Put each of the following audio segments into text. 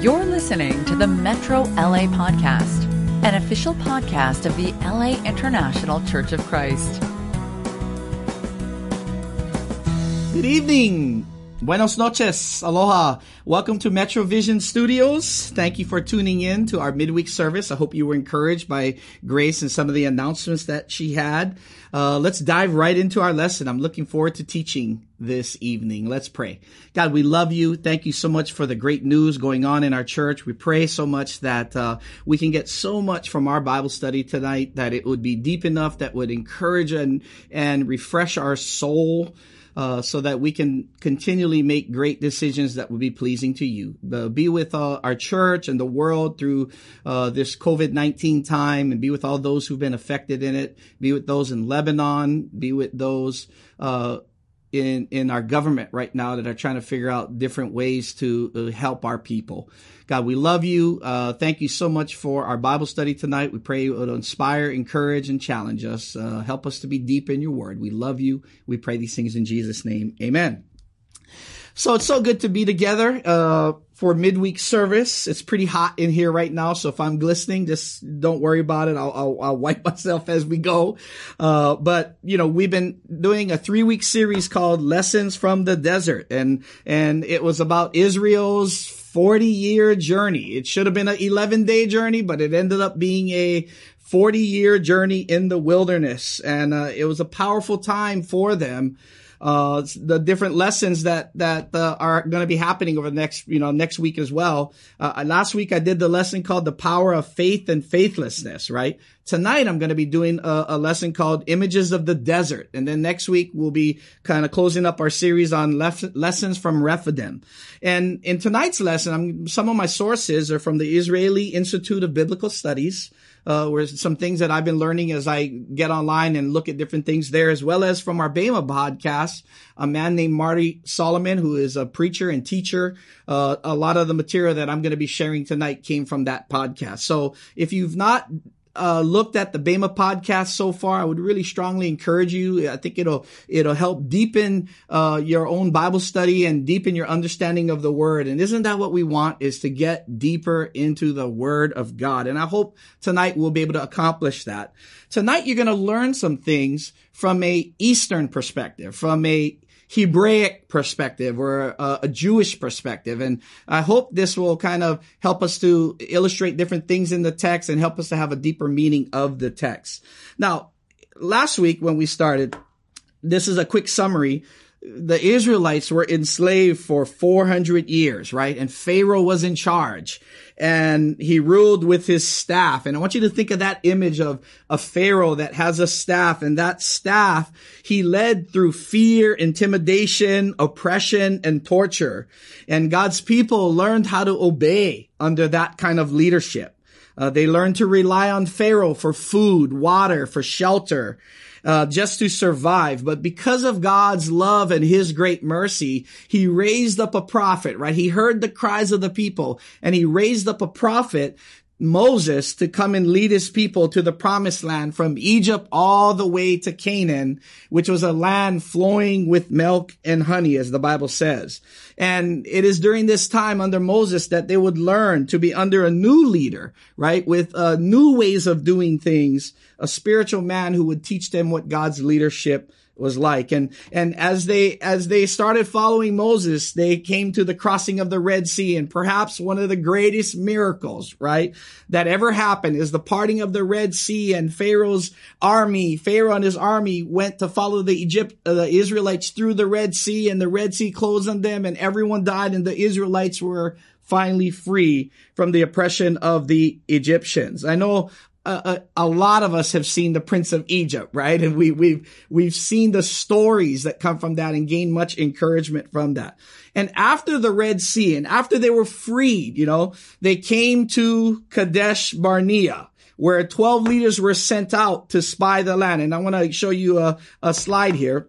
You're listening to the Metro LA Podcast, an official podcast of the LA International Church of Christ. Good evening. Buenos noches. Aloha. Welcome to Metro Vision Studios. Thank you for tuning in to our midweek service. I hope you were encouraged by Grace and some of the announcements that she had. Uh, let's dive right into our lesson. I'm looking forward to teaching this evening. Let's pray. God, we love you. Thank you so much for the great news going on in our church. We pray so much that uh, we can get so much from our Bible study tonight that it would be deep enough that would encourage and, and refresh our soul uh, so that we can continually make great decisions that will be pleasing to you. Uh, be with uh, our church and the world through uh, this COVID-19 time and be with all those who've been affected in it. Be with those in Lebanon. Be with those uh, in in our government right now that are trying to figure out different ways to uh, help our people. God, we love you. Uh, thank you so much for our Bible study tonight. We pray you will inspire, encourage, and challenge us. Uh, help us to be deep in your word. We love you. We pray these things in Jesus' name. Amen. So it's so good to be together uh, for midweek service. It's pretty hot in here right now, so if I'm glistening, just don't worry about it. I'll, I'll, I'll wipe myself as we go. Uh, but you know, we've been doing a three week series called "Lessons from the Desert," and and it was about Israel's 40 year journey. It should have been an 11 day journey, but it ended up being a 40 year journey in the wilderness, and uh, it was a powerful time for them uh, the different lessons that that uh, are going to be happening over the next you know next week as well. Uh, last week I did the lesson called the power of faith and faithlessness. Right tonight I'm going to be doing a, a, lesson called images of the desert, and then next week we'll be kind of closing up our series on lef- lessons from Rephidim. And in tonight's lesson, I'm, some of my sources are from the Israeli Institute of Biblical Studies uh, where some things that I've been learning as I get online and look at different things there, as well as from our Bema podcast, a man named Marty Solomon, who is a preacher and teacher. Uh, a lot of the material that I'm going to be sharing tonight came from that podcast. So if you've not uh, looked at the Bema podcast so far, I would really strongly encourage you. I think it'll it'll help deepen uh, your own Bible study and deepen your understanding of the Word. And isn't that what we want? Is to get deeper into the Word of God. And I hope tonight we'll be able to accomplish that. Tonight you're going to learn some things from a Eastern perspective, from a Hebraic perspective or a, a, Jewish perspective. And I hope this will kind of help us to illustrate different things in the text and help us to have a deeper meaning of the text. Now, last week when we started, this is a quick summary the Israelites were enslaved for 400 years, right? And Pharaoh was in charge and he ruled with his staff. And I want you to think of that image of a Pharaoh that has a staff and that staff he led through fear, intimidation, oppression, and torture. And God's people learned how to obey under that kind of leadership. Uh, they learned to rely on Pharaoh for food, water, for shelter uh, just to survive. But because of God's love and his great mercy, he raised up a prophet, right? He heard the cries of the people and he raised up a prophet Moses to come and lead his people to the promised land from Egypt all the way to Canaan, which was a land flowing with milk and honey, as the Bible says. And it is during this time under Moses that they would learn to be under a new leader, right? With uh, new ways of doing things, a spiritual man who would teach them what God's leadership was like. And, and as they, as they started following Moses, they came to the crossing of the Red Sea and perhaps one of the greatest miracles, right, that ever happened is the parting of the Red Sea and Pharaoh's army, Pharaoh and his army went to follow the Egypt, uh, the Israelites through the Red Sea and the Red Sea closed on them and everyone died and the Israelites were finally free from the oppression of the Egyptians. I know a, a, lot of us have seen the Prince of Egypt, right? And we, we've, we've seen the stories that come from that and gained much encouragement from that. And after the Red Sea and after they were freed, you know, they came to Kadesh Barnea where 12 leaders were sent out to spy the land. And I want to show you a, a slide here.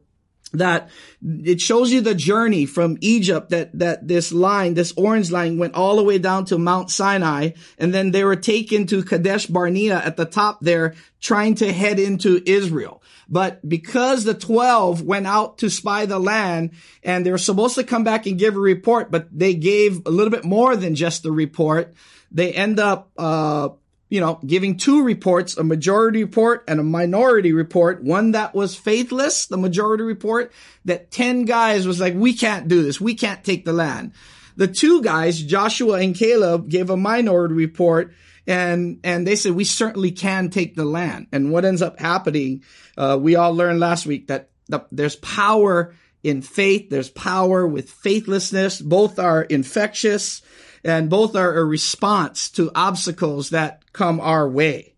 That it shows you the journey from Egypt that, that this line, this orange line went all the way down to Mount Sinai. And then they were taken to Kadesh Barnea at the top there, trying to head into Israel. But because the 12 went out to spy the land and they were supposed to come back and give a report, but they gave a little bit more than just the report, they end up, uh, you know, giving two reports, a majority report and a minority report, one that was faithless, the majority report, that 10 guys was like, we can't do this. We can't take the land. The two guys, Joshua and Caleb, gave a minority report and, and they said, we certainly can take the land. And what ends up happening, uh, we all learned last week that the, there's power in faith. There's power with faithlessness. Both are infectious and both are a response to obstacles that come our way.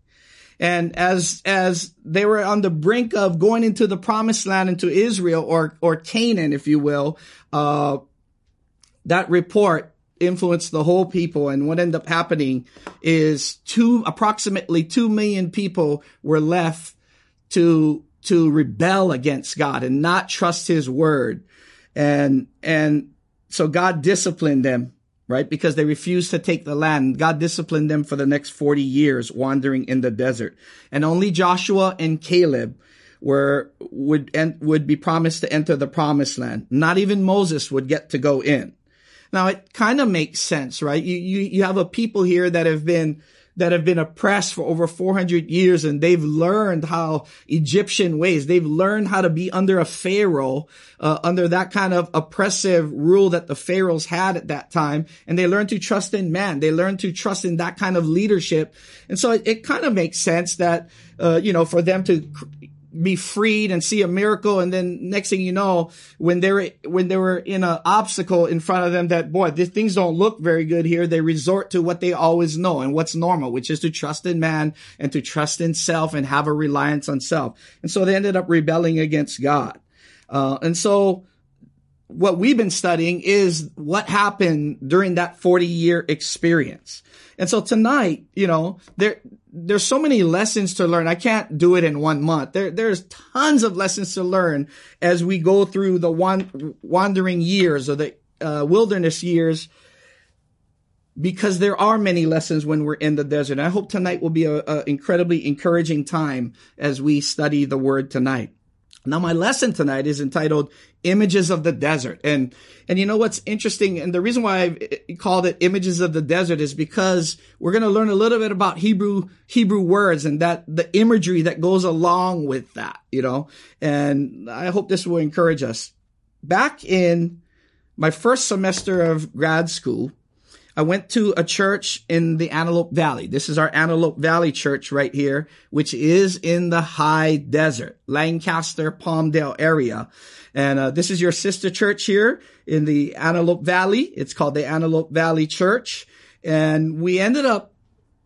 And as, as they were on the brink of going into the promised land, into Israel or, or Canaan, if you will, uh, that report influenced the whole people. And what ended up happening is two, approximately two million people were left to, to rebel against God and not trust his word. And, and so God disciplined them right? Because they refused to take the land. God disciplined them for the next 40 years wandering in the desert. And only Joshua and Caleb were, would, would be promised to enter the promised land. Not even Moses would get to go in. Now it kind of makes sense, right? You, you, you have a people here that have been that have been oppressed for over 400 years and they've learned how Egyptian ways, they've learned how to be under a Pharaoh, uh, under that kind of oppressive rule that the Pharaohs had at that time. And they learned to trust in man. They learned to trust in that kind of leadership. And so it, it kind of makes sense that, uh, you know, for them to be freed and see a miracle. And then next thing you know, when they're, when they were in an obstacle in front of them that, boy, these things don't look very good here. They resort to what they always know and what's normal, which is to trust in man and to trust in self and have a reliance on self. And so they ended up rebelling against God. Uh, and so what we've been studying is what happened during that 40 year experience. And so tonight, you know, there, there's so many lessons to learn. I can't do it in one month. There, there's tons of lessons to learn as we go through the wandering years or the uh, wilderness years because there are many lessons when we're in the desert. I hope tonight will be an incredibly encouraging time as we study the word tonight. Now, my lesson tonight is entitled Images of the Desert. And, and you know what's interesting? And the reason why I eh, called it Images of the Desert is because we're going to learn a little bit about Hebrew, Hebrew words and that the imagery that goes along with that, you know, and I hope this will encourage us. Back in my first semester of grad school, I went to a church in the Antelope Valley. This is our Antelope Valley church right here, which is in the high desert, Lancaster, Palmdale area. And uh, this is your sister church here in the Antelope Valley. It's called the Antelope Valley Church. And we ended up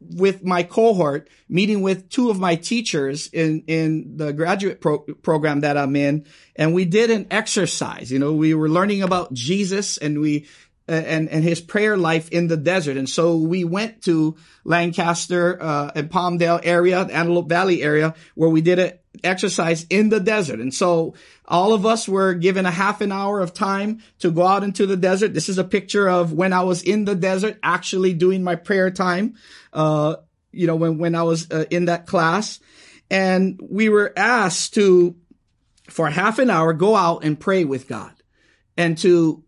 with my cohort meeting with two of my teachers in in the graduate pro- program that I'm in and we did an exercise you know we were learning about Jesus and we and and his prayer life in the desert. And so we went to Lancaster uh, and Palmdale area, the Antelope Valley area, where we did an exercise in the desert. And so all of us were given a half an hour of time to go out into the desert. This is a picture of when I was in the desert, actually doing my prayer time. Uh, you know, when when I was uh, in that class, and we were asked to, for half an hour, go out and pray with God, and to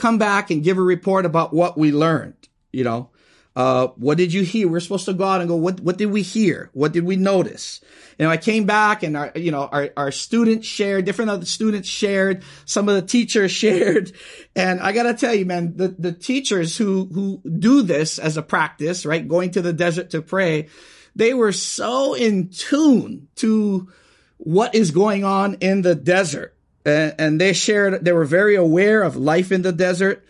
come back and give a report about what we learned. You know, uh, what did you hear? We're supposed to go out and go, what, what did we hear? What did we notice? You know, I came back and our, you know, our, our students shared, different other students shared, some of the teachers shared. And I gotta tell you, man, the, the teachers who, who do this as a practice, right? Going to the desert to pray, they were so in tune to what is going on in the desert and, and they shared, they were very aware of life in the desert.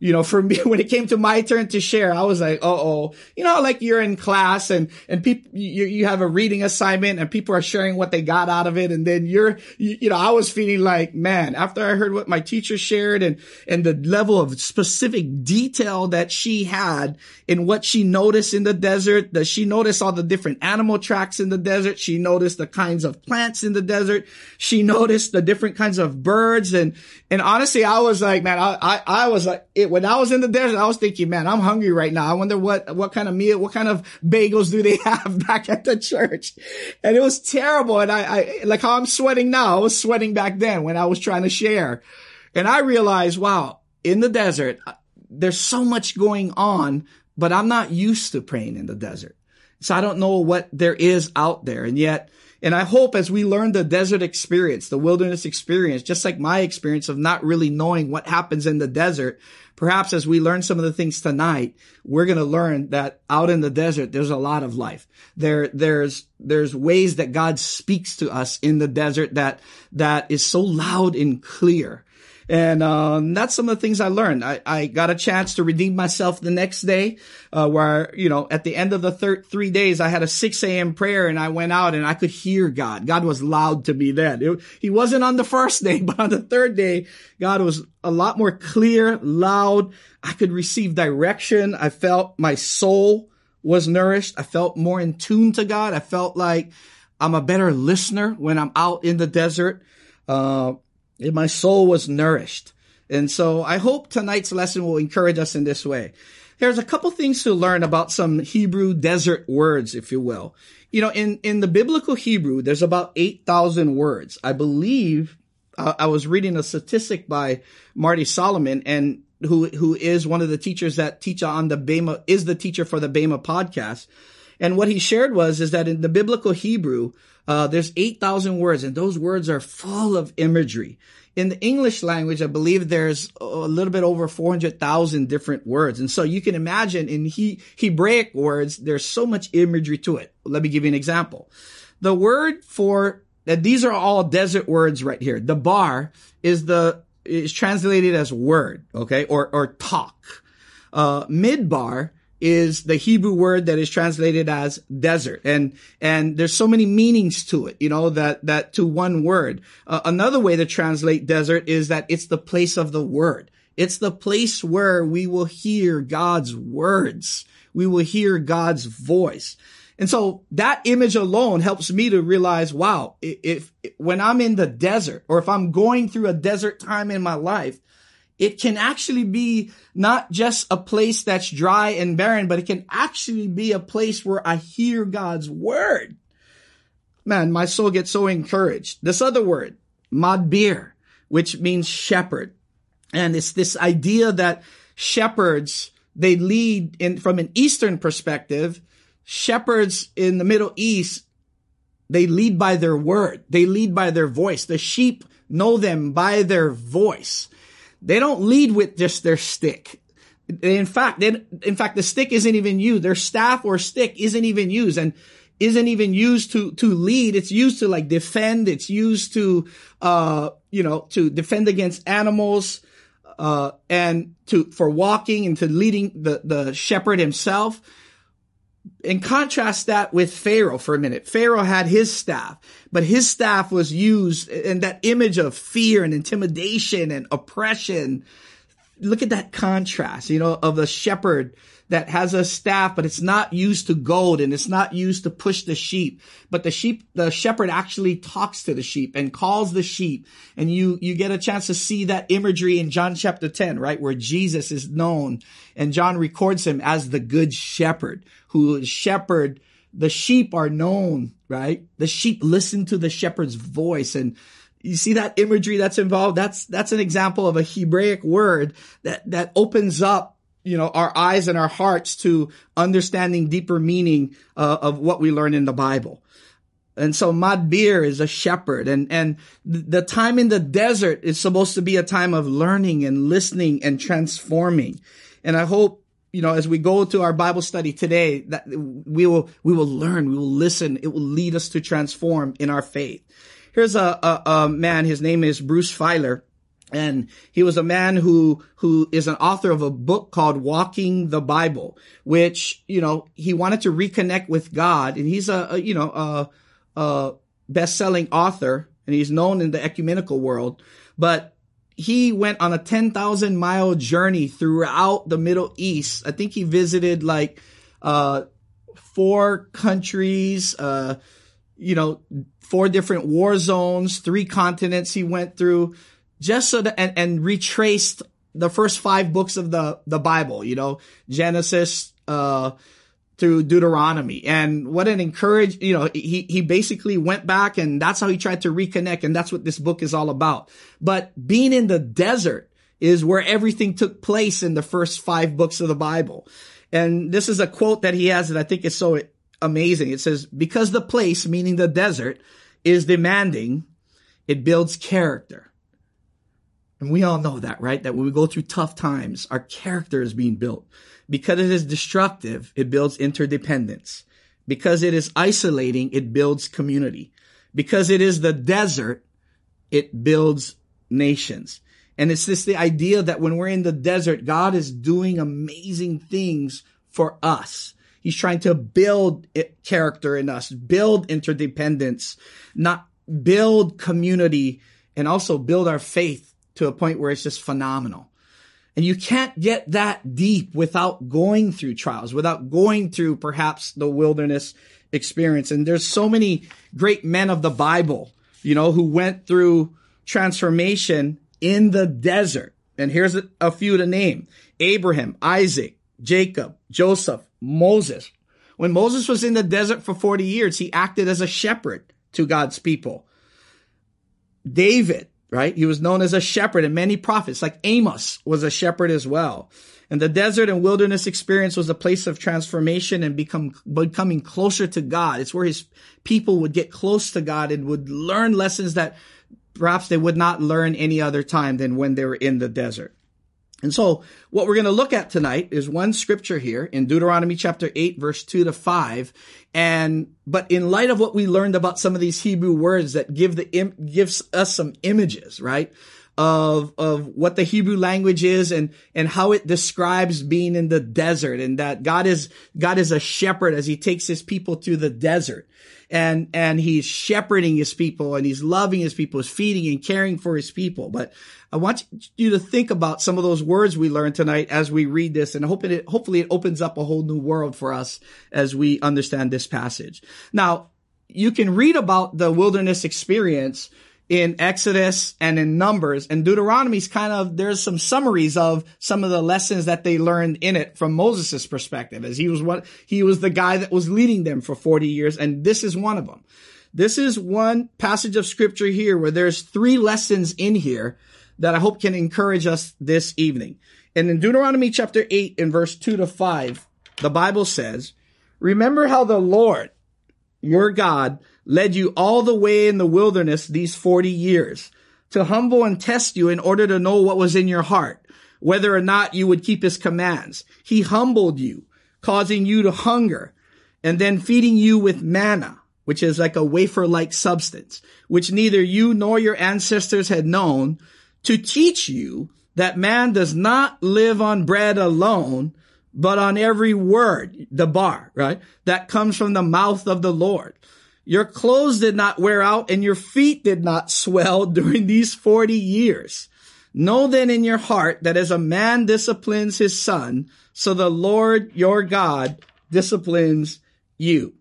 You know, for me, when it came to my turn to share, I was like, Uh oh, you know, like you're in class and, and people, you, you have a reading assignment and people are sharing what they got out of it. And then you're, you, you know, I was feeling like, man, after I heard what my teacher shared and, and the level of specific detail that she had in what she noticed in the desert, that she noticed all the different animal tracks in the desert. She noticed the kinds of plants in the desert. She noticed the different kinds of birds. And, and honestly, I was like, man, I, I, I was like, it, when I was in the desert, I was thinking, man, I'm hungry right now. I wonder what, what kind of meal, what kind of bagels do they have back at the church? And it was terrible. And I, I, like how I'm sweating now, I was sweating back then when I was trying to share. And I realized, wow, in the desert, uh, there's so much going on, but I'm not used to praying in the desert. So I don't know what there is out there. And yet, and I hope as we learn the desert experience, the wilderness experience, just like my experience of not really knowing what happens in the desert, perhaps as we learn some of the things tonight, we're going to learn that out in the desert, there's a lot of life. There, there's, there's ways that God speaks to us in the desert that, that is so loud and clear. And um, that's some of the things I learned. I, I got a chance to redeem myself the next day, uh, where, you know, at the end of the thir- three days, I had a 6 a.m. prayer and I went out and I could hear God. God was loud to me then. It, he wasn't on the first day, but on the third day, God was a lot more clear, loud. I could receive direction. I felt my soul was nourished. I felt more in tune to God. I felt like I'm a better listener when I'm out in the desert. Uh, my soul was nourished. And so I hope tonight's lesson will encourage us in this way. There's a couple things to learn about some Hebrew desert words, if you will. You know, in, in the biblical Hebrew, there's about 8,000 words. I believe uh, I was reading a statistic by Marty Solomon and who, who is one of the teachers that teach on the Bema, is the teacher for the Bema podcast. And what he shared was, is that in the biblical Hebrew, uh, there's 8,000 words and those words are full of imagery. In the English language, I believe there's a little bit over 400,000 different words. And so you can imagine in he- Hebraic words, there's so much imagery to it. Let me give you an example. The word for, that these are all desert words right here. Dabar is the, is translated as word, okay, or, or talk. Uh, midbar is the Hebrew word that is translated as desert. And, and there's so many meanings to it, you know, that, that to one word. Uh, another way to translate desert is that it's the place of the word. It's the place where we will hear God's words. We will hear God's voice. And so that image alone helps me to realize, wow, if, if when I'm in the desert or if I'm going through a desert time in my life, it can actually be not just a place that's dry and barren, but it can actually be a place where I hear God's word. Man, my soul gets so encouraged. This other word, madbir, which means shepherd. And it's this idea that shepherds, they lead in, from an Eastern perspective, shepherds in the Middle East, they lead by their word. They lead by their voice. The sheep know them by their voice. They don't lead with just their stick. In fact, they, in fact, the stick isn't even used. Their staff or stick isn't even used and isn't even used to, to lead. It's used to like defend. It's used to, uh, you know, to defend against animals, uh, and to, for walking and to leading the, the shepherd himself and contrast that with Pharaoh for a minute. Pharaoh had his staff, but his staff was used in that image of fear and intimidation and oppression. Look at that contrast, you know, of the shepherd that has a staff, but it's not used to goad and it's not used to push the sheep. But the sheep, the shepherd actually talks to the sheep and calls the sheep. And you, you get a chance to see that imagery in John chapter 10, right? Where Jesus is known and John records him as the good shepherd who shepherd. The sheep are known, right? The sheep listen to the shepherd's voice and you see that imagery that's involved? That's, that's an example of a Hebraic word that, that opens up you know, our eyes and our hearts to understanding deeper meaning uh, of what we learn in the Bible. And so Madbir is a shepherd and, and the time in the desert is supposed to be a time of learning and listening and transforming. And I hope, you know, as we go to our Bible study today, that we will, we will learn, we will listen. It will lead us to transform in our faith. Here's a, a, a man. His name is Bruce Feiler And he was a man who, who is an author of a book called Walking the Bible, which, you know, he wanted to reconnect with God. And he's a, a you know, a, a best-selling author and he's known in the ecumenical world, but he went on a 10,000 mile journey throughout the Middle East. I think he visited like, uh, four countries, uh, you know, four different war zones, three continents he went through just so that, and, and retraced the first five books of the, the Bible, you know, Genesis, uh, through Deuteronomy. And what an encourage, you know, he, he basically went back and that's how he tried to reconnect. And that's what this book is all about. But being in the desert is where everything took place in the first five books of the Bible. And this is a quote that he has that I think is so amazing. It says, because the place, meaning the desert, is demanding, it builds character. And we all know that, right? That when we go through tough times, our character is being built. Because it is destructive, it builds interdependence. Because it is isolating, it builds community. Because it is the desert, it builds nations. And it's this the idea that when we're in the desert, God is doing amazing things for us. He's trying to build character in us, build interdependence, not build community and also build our faith to a point where it's just phenomenal. And you can't get that deep without going through trials, without going through perhaps the wilderness experience. And there's so many great men of the Bible, you know, who went through transformation in the desert. And here's a, a few to name. Abraham, Isaac, Jacob, Joseph, Moses. When Moses was in the desert for 40 years, he acted as a shepherd to God's people. David, right? He was known as a shepherd and many prophets, like Amos was a shepherd as well. And the desert and wilderness experience was a place of transformation and become, becoming closer to God. It's where his people would get close to God and would learn lessons that perhaps they would not learn any other time than when they were in the desert. And so what we're going to look at tonight is one scripture here in Deuteronomy chapter 8 verse 2 to 5. And, but in light of what we learned about some of these Hebrew words that give the, gives us some images, right? Of, of what the Hebrew language is and, and how it describes being in the desert and that God is, God is a shepherd as he takes his people through the desert and and he's shepherding his people and he's loving his people, he's feeding and caring for his people. But I want you to think about some of those words we learned tonight as we read this and hoping it, hopefully it opens up a whole new world for us as we understand this passage. Now, you can read about the wilderness experience in Exodus and in Numbers and Deuteronomy's kind of, there's some summaries of some of the lessons that they learned in it from Moses' perspective as he was what, he was the guy that was leading them for 40 years. And this is one of them. This is one passage of scripture here where there's three lessons in here that I hope can encourage us this evening. And in Deuteronomy chapter 8 in verse 2 to 5, the Bible says, remember how the Lord, your God, led you all the way in the wilderness these 40 years to humble and test you in order to know what was in your heart, whether or not you would keep his commands. He humbled you, causing you to hunger and then feeding you with manna, which is like a wafer-like substance, which neither you nor your ancestors had known to teach you that man does not live on bread alone, but on every word, dabar, right? That comes from the mouth of the Lord. Your clothes did not wear out and your feet did not swell during these 40 years. Know then in your heart that as a man disciplines his son, so the Lord your God disciplines you.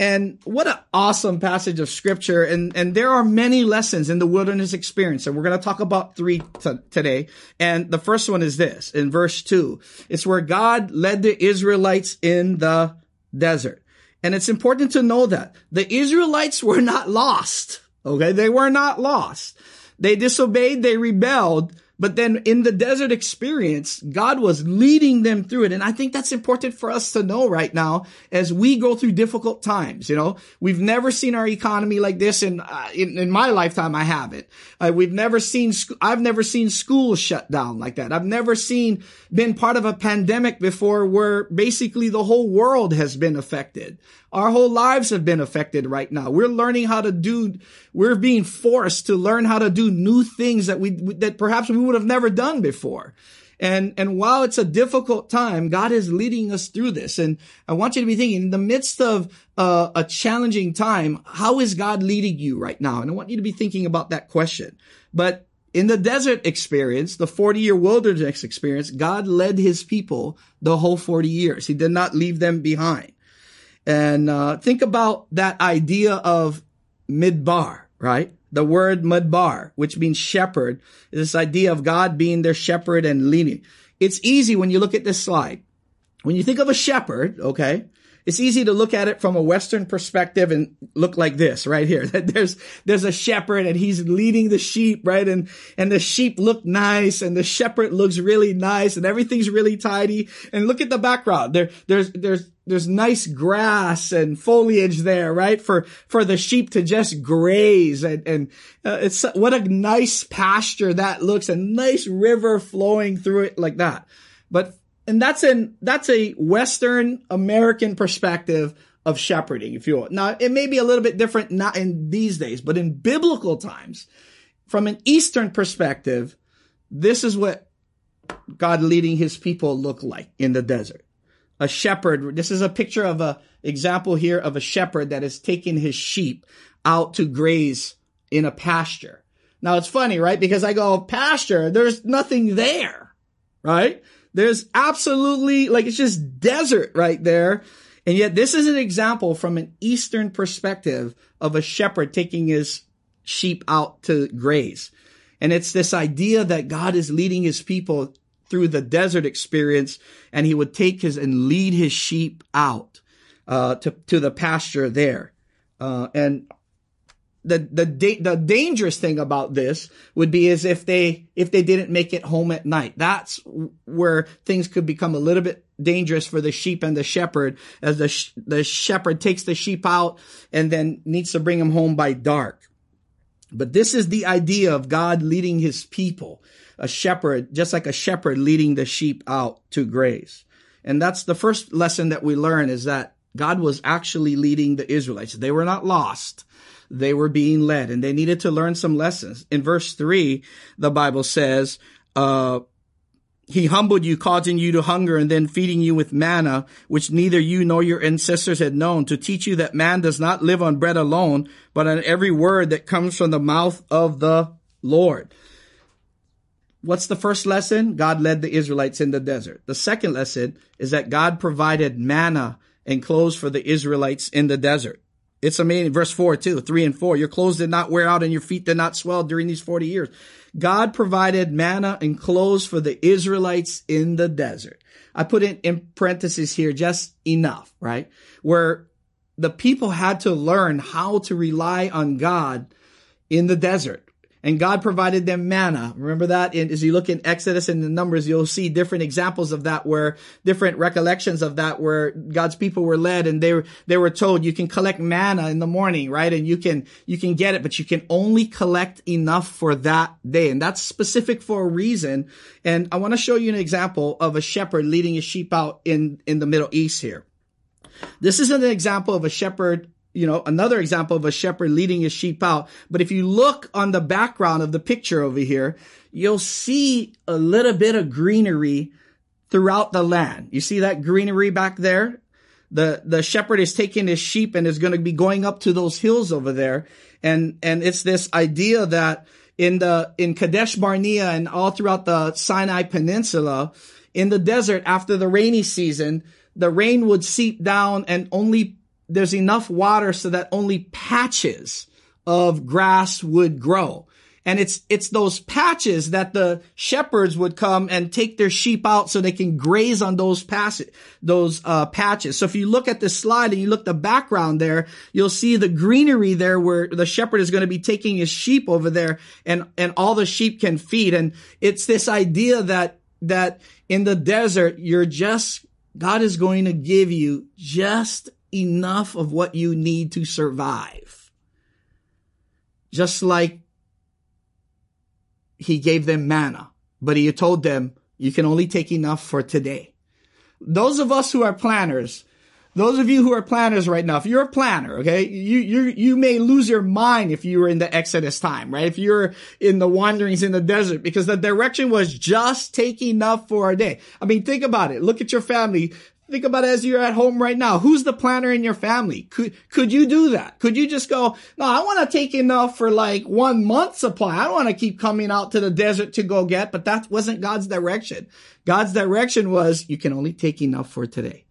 And what an awesome passage of scripture. And, and there are many lessons in the wilderness experience. And we're going to talk about three t- today. And the first one is this in verse two. It's where God led the Israelites in the desert. And it's important to know that the Israelites were not lost. Okay. They were not lost. They disobeyed. They rebelled, But then in the desert experience, God was leading them through it. And I think that's important for us to know right now as we go through difficult times. You know, we've never seen our economy like this in, uh, in, in, my lifetime. I haven't. Uh, we've never seen, sc- I've never seen schools shut down like that. I've never seen, been part of a pandemic before where basically the whole world has been affected. Our whole lives have been affected right now. We're learning how to do, we're being forced to learn how to do new things that we, that perhaps we would have never done before. And, and while it's a difficult time, God is leading us through this. And I want you to be thinking in the midst of uh, a challenging time, how is God leading you right now? And I want you to be thinking about that question. But in the desert experience, the 40 year wilderness experience, God led his people the whole 40 years. He did not leave them behind. And uh, think about that idea of midbar, right? The word midbar, which means shepherd, is this idea of God being their shepherd and leading. It's easy when you look at this slide. When you think of a shepherd, okay, it's easy to look at it from a Western perspective and look like this right here. That there's, there's a shepherd and he's leading the sheep, right? And, and the sheep look nice and the shepherd looks really nice and everything's really tidy. And look at the background. There, there's, there's, there's nice grass and foliage there, right? For, for the sheep to just graze and, and uh, it's, what a nice pasture that looks, a nice river flowing through it like that. But and that's an that's a Western American perspective of shepherding, if you will. Now, it may be a little bit different not in these days, but in biblical times, from an Eastern perspective, this is what God leading his people look like in the desert. A shepherd, this is a picture of a example here of a shepherd that is taking his sheep out to graze in a pasture. Now it's funny, right? Because I go, pasture, there's nothing there, right? There's absolutely, like, it's just desert right there. And yet this is an example from an Eastern perspective of a shepherd taking his sheep out to graze. And it's this idea that God is leading his people through the desert experience and he would take his and lead his sheep out, uh, to, to the pasture there. Uh, and the the da- the dangerous thing about this would be is if they if they didn't make it home at night. That's where things could become a little bit dangerous for the sheep and the shepherd as the sh- the shepherd takes the sheep out and then needs to bring them home by dark. But this is the idea of God leading his people, a shepherd, just like a shepherd leading the sheep out to graze. And that's the first lesson that we learn is that God was actually leading the Israelites. They were not lost they were being led and they needed to learn some lessons. In verse three, the Bible says, uh, he humbled you, causing you to hunger and then feeding you with manna, which neither you nor your ancestors had known to teach you that man does not live on bread alone, but on every word that comes from the mouth of the Lord. What's the first lesson? God led the Israelites in the desert. The second lesson is that God provided manna and clothes for the Israelites in the desert. It's amazing. Verse four, too, three and four. Your clothes did not wear out and your feet did not swell during these 40 years. God provided manna and clothes for the Israelites in the desert. I put it in parentheses here just enough, right? Where the people had to learn how to rely on God in the desert and God provided them manna. Remember that? And as you look in Exodus and the Numbers, you'll see different examples of that where different recollections of that where God's people were led and they were, they were told you can collect manna in the morning, right? And you can, you can get it, but you can only collect enough for that day. And that's specific for a reason. And I want to show you an example of a shepherd leading his sheep out in, in the Middle East here. This isn't an example of a shepherd you know, another example of a shepherd leading his sheep out. But if you look on the background of the picture over here, you'll see a little bit of greenery throughout the land. You see that greenery back there? The, the shepherd is taking his sheep and is going to be going up to those hills over there. And, and it's this idea that in the, in Kadesh Barnea and all throughout the Sinai Peninsula, in the desert after the rainy season, the rain would seep down and only there's enough water so that only patches of grass would grow. And it's, it's those patches that the shepherds would come and take their sheep out so they can graze on those passes, those, uh, patches. So if you look at the slide and you look the background there, you'll see the greenery there where the shepherd is going to be taking his sheep over there and, and all the sheep can feed. And it's this idea that, that in the desert, you're just, God is going to give you just enough of what you need to survive. Just like he gave them manna, but he told them, you can only take enough for today. Those of us who are planners, those of you who are planners right now, if you're a planner, okay, you, you, you may lose your mind if you were in the Exodus time, right? If you're in the wanderings in the desert, because the direction was just take enough for a day. I mean, think about it. Look at your family. Think about it as you're at home right now. Who's the planner in your family? Could, could you do that? Could you just go, no, I want to take enough for like one month supply. I don't want to keep coming out to the desert to go get, but that wasn't God's direction. God's direction was you can only take enough for today.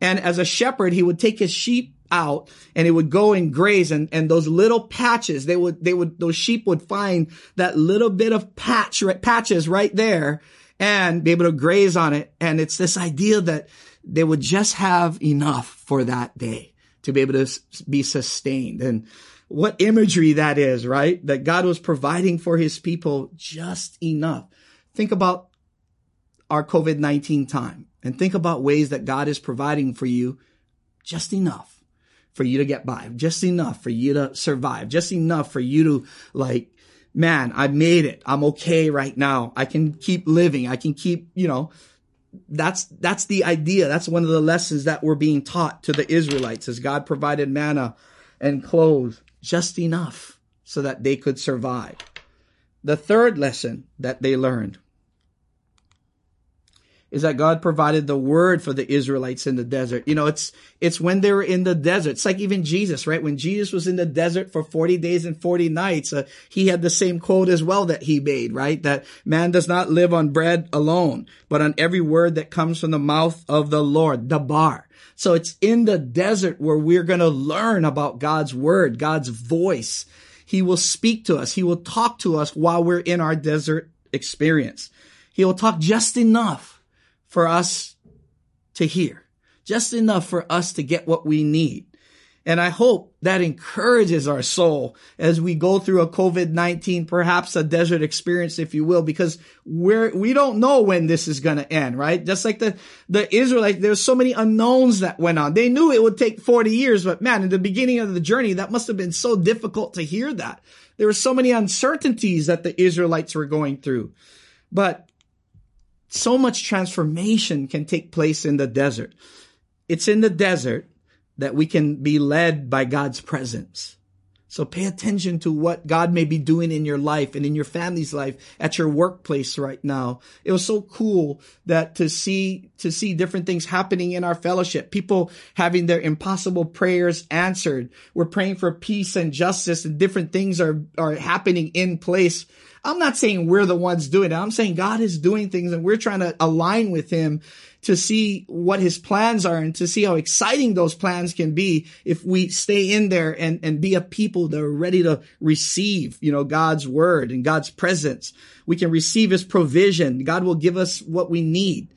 And as a shepherd, he would take his sheep out and it would go and graze and, and those little patches, they would, they would, those sheep would find that little bit of patch, patches right there and be able to graze on it. And it's this idea that they would just have enough for that day to be able to be sustained. And what imagery that is, right? That God was providing for his people just enough. Think about our COVID-19 time and think about ways that God is providing for you just enough for you to get by, just enough for you to survive, just enough for you to like, man, I made it. I'm okay right now. I can keep living. I can keep, you know, that's that's the idea. That's one of the lessons that were being taught to the Israelites as God provided manna and clothes just enough so that they could survive. The third lesson that they learned is that God provided the word for the Israelites in the desert. You know, it's, it's when they were in the desert. It's like even Jesus, right? When Jesus was in the desert for 40 days and 40 nights, uh, he had the same quote as well that he made, right? That man does not live on bread alone, but on every word that comes from the mouth of the Lord, dabar. So it's in the desert where we're going to learn about God's word, God's voice. He will speak to us. He will talk to us while we're in our desert experience. He will talk just enough for us to hear, just enough for us to get what we need. And I hope that encourages our soul as we go through a COVID-19, perhaps a desert experience, if you will, because we're, we don't know when this is going to end, right? Just like the, the Israelites, there's so many unknowns that went on. They knew it would take 40 years, but man, in the beginning of the journey, that must have been so difficult to hear that. There were so many uncertainties that the Israelites were going through. But so much transformation can take place in the desert. It's in the desert that we can be led by God's presence. So pay attention to what God may be doing in your life and in your family's life at your workplace right now. It was so cool that to see, to see different things happening in our fellowship, people having their impossible prayers answered. We're praying for peace and justice and different things are, are happening in place I'm not saying we're the ones doing it. I'm saying God is doing things and we're trying to align with him to see what his plans are and to see how exciting those plans can be if we stay in there and, and be a people that are ready to receive, you know, God's word and God's presence. We can receive his provision. God will give us what we need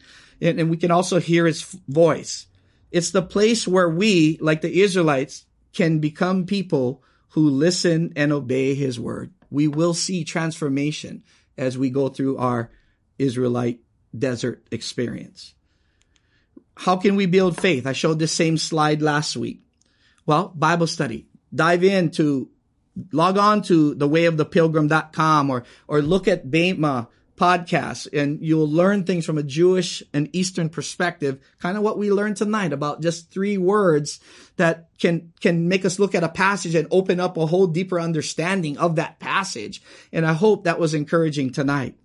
and, and we can also hear his voice. It's the place where we, like the Israelites, can become people who listen and obey his word we will see transformation as we go through our Israelite desert experience. How can we build faith? I showed this same slide last week. Well, Bible study. Dive into, log on to thewayofthepilgrim.com or, or look at Bema podcasts and you'll learn things from a Jewish and Eastern perspective, kind of what we learned tonight about just three words that can, can make us look at a passage and open up a whole deeper understanding of that passage. And I hope that was encouraging tonight.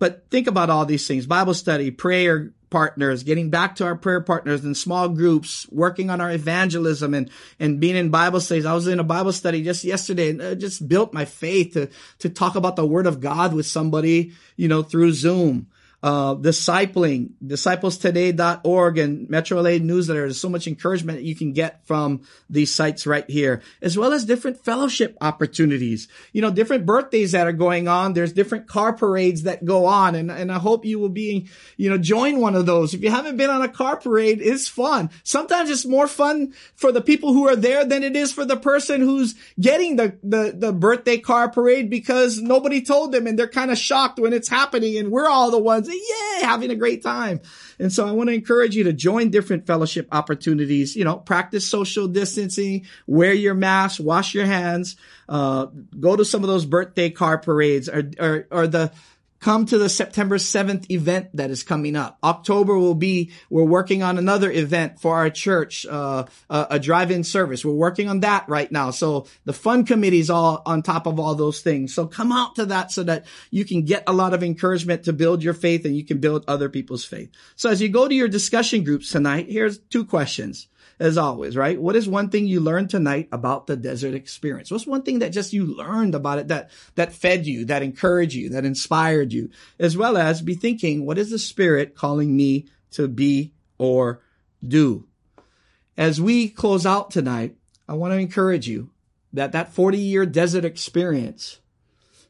But think about all these things, Bible study, prayer, partners, getting back to our prayer partners in small groups, working on our evangelism and, and being in Bible studies. I was in a Bible study just yesterday and it just built my faith to, to talk about the word of God with somebody, you know, through Zoom. Uh, discipling, disciplestoday.org and Metro LA newsletter. There's so much encouragement you can get from these sites right here, as well as different fellowship opportunities. You know, different birthdays that are going on. There's different car parades that go on. And, and I hope you will be, you know, join one of those. If you haven't been on a car parade, it's fun. Sometimes it's more fun for the people who are there than it is for the person who's getting the, the, the birthday car parade because nobody told them and they're kind of shocked when it's happening and we're all the ones yay, having a great time. And so I want to encourage you to join different fellowship opportunities, you know, practice social distancing, wear your mask, wash your hands, uh, go to some of those birthday car parades or, or, or the, come to the September 7th event that is coming up. October will be, we're working on another event for our church, uh, a, a drive-in service. We're working on that right now. So the fund committee is all on top of all those things. So come out to that so that you can get a lot of encouragement to build your faith and you can build other people's faith. So as you go to your discussion groups tonight, here's two questions as always, right? What is one thing you learned tonight about the desert experience? What's one thing that just you learned about it that, that fed you, that encouraged you, that inspired you, as well as be thinking, what is the spirit calling me to be or do? As we close out tonight, I want to encourage you that that 40 year desert experience,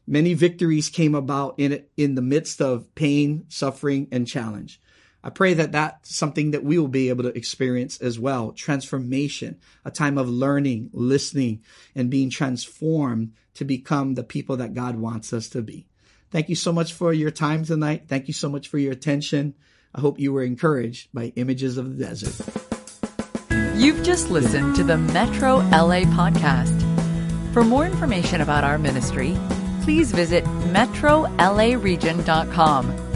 many victories came about in it in the midst of pain, suffering, and challenge. I pray that that's something that we will be able to experience as well. Transformation, a time of learning, listening, and being transformed to become the people that God wants us to be. Thank you so much for your time tonight. Thank you so much for your attention. I hope you were encouraged by images of the desert. You've just listened to the Metro LA podcast. For more information about our ministry, please visit metrolaregion.com